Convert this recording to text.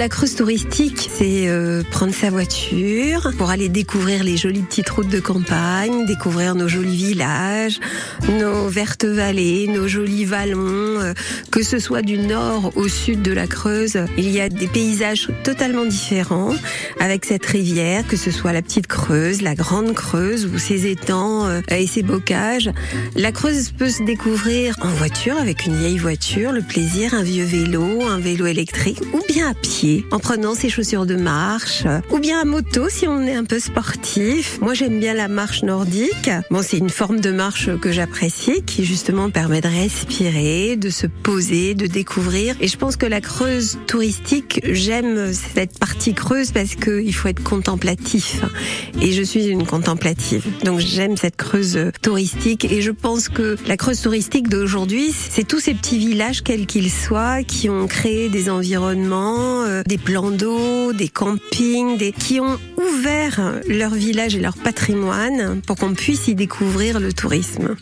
la Creuse touristique, c'est euh, prendre sa voiture pour aller découvrir les jolies petites routes de campagne, découvrir nos jolis villages, nos vertes vallées, nos jolis vallons, euh, que ce soit du nord au sud de la Creuse. Il y a des paysages totalement différents avec cette rivière, que ce soit la petite Creuse, la grande Creuse ou ses étangs euh, et ses bocages. La Creuse peut se découvrir en voiture avec une vieille voiture, le plaisir, un vieux vélo, un vélo électrique ou bien à pied en prenant ses chaussures de marche ou bien à moto si on est un peu sportif. Moi j'aime bien la marche nordique. Bon, c'est une forme de marche que j'apprécie qui justement permet de respirer, de se poser, de découvrir et je pense que la Creuse touristique, j'aime cette partie creuse parce qu'il faut être contemplatif et je suis une contemplative. Donc j'aime cette Creuse touristique et je pense que la Creuse touristique d'aujourd'hui, c'est tous ces petits villages quels qu'ils soient qui ont créé des environnements, euh, des plans d'eau, des campings, des... qui ont ouvert leur village et leur patrimoine pour qu'on puisse y découvrir le tourisme.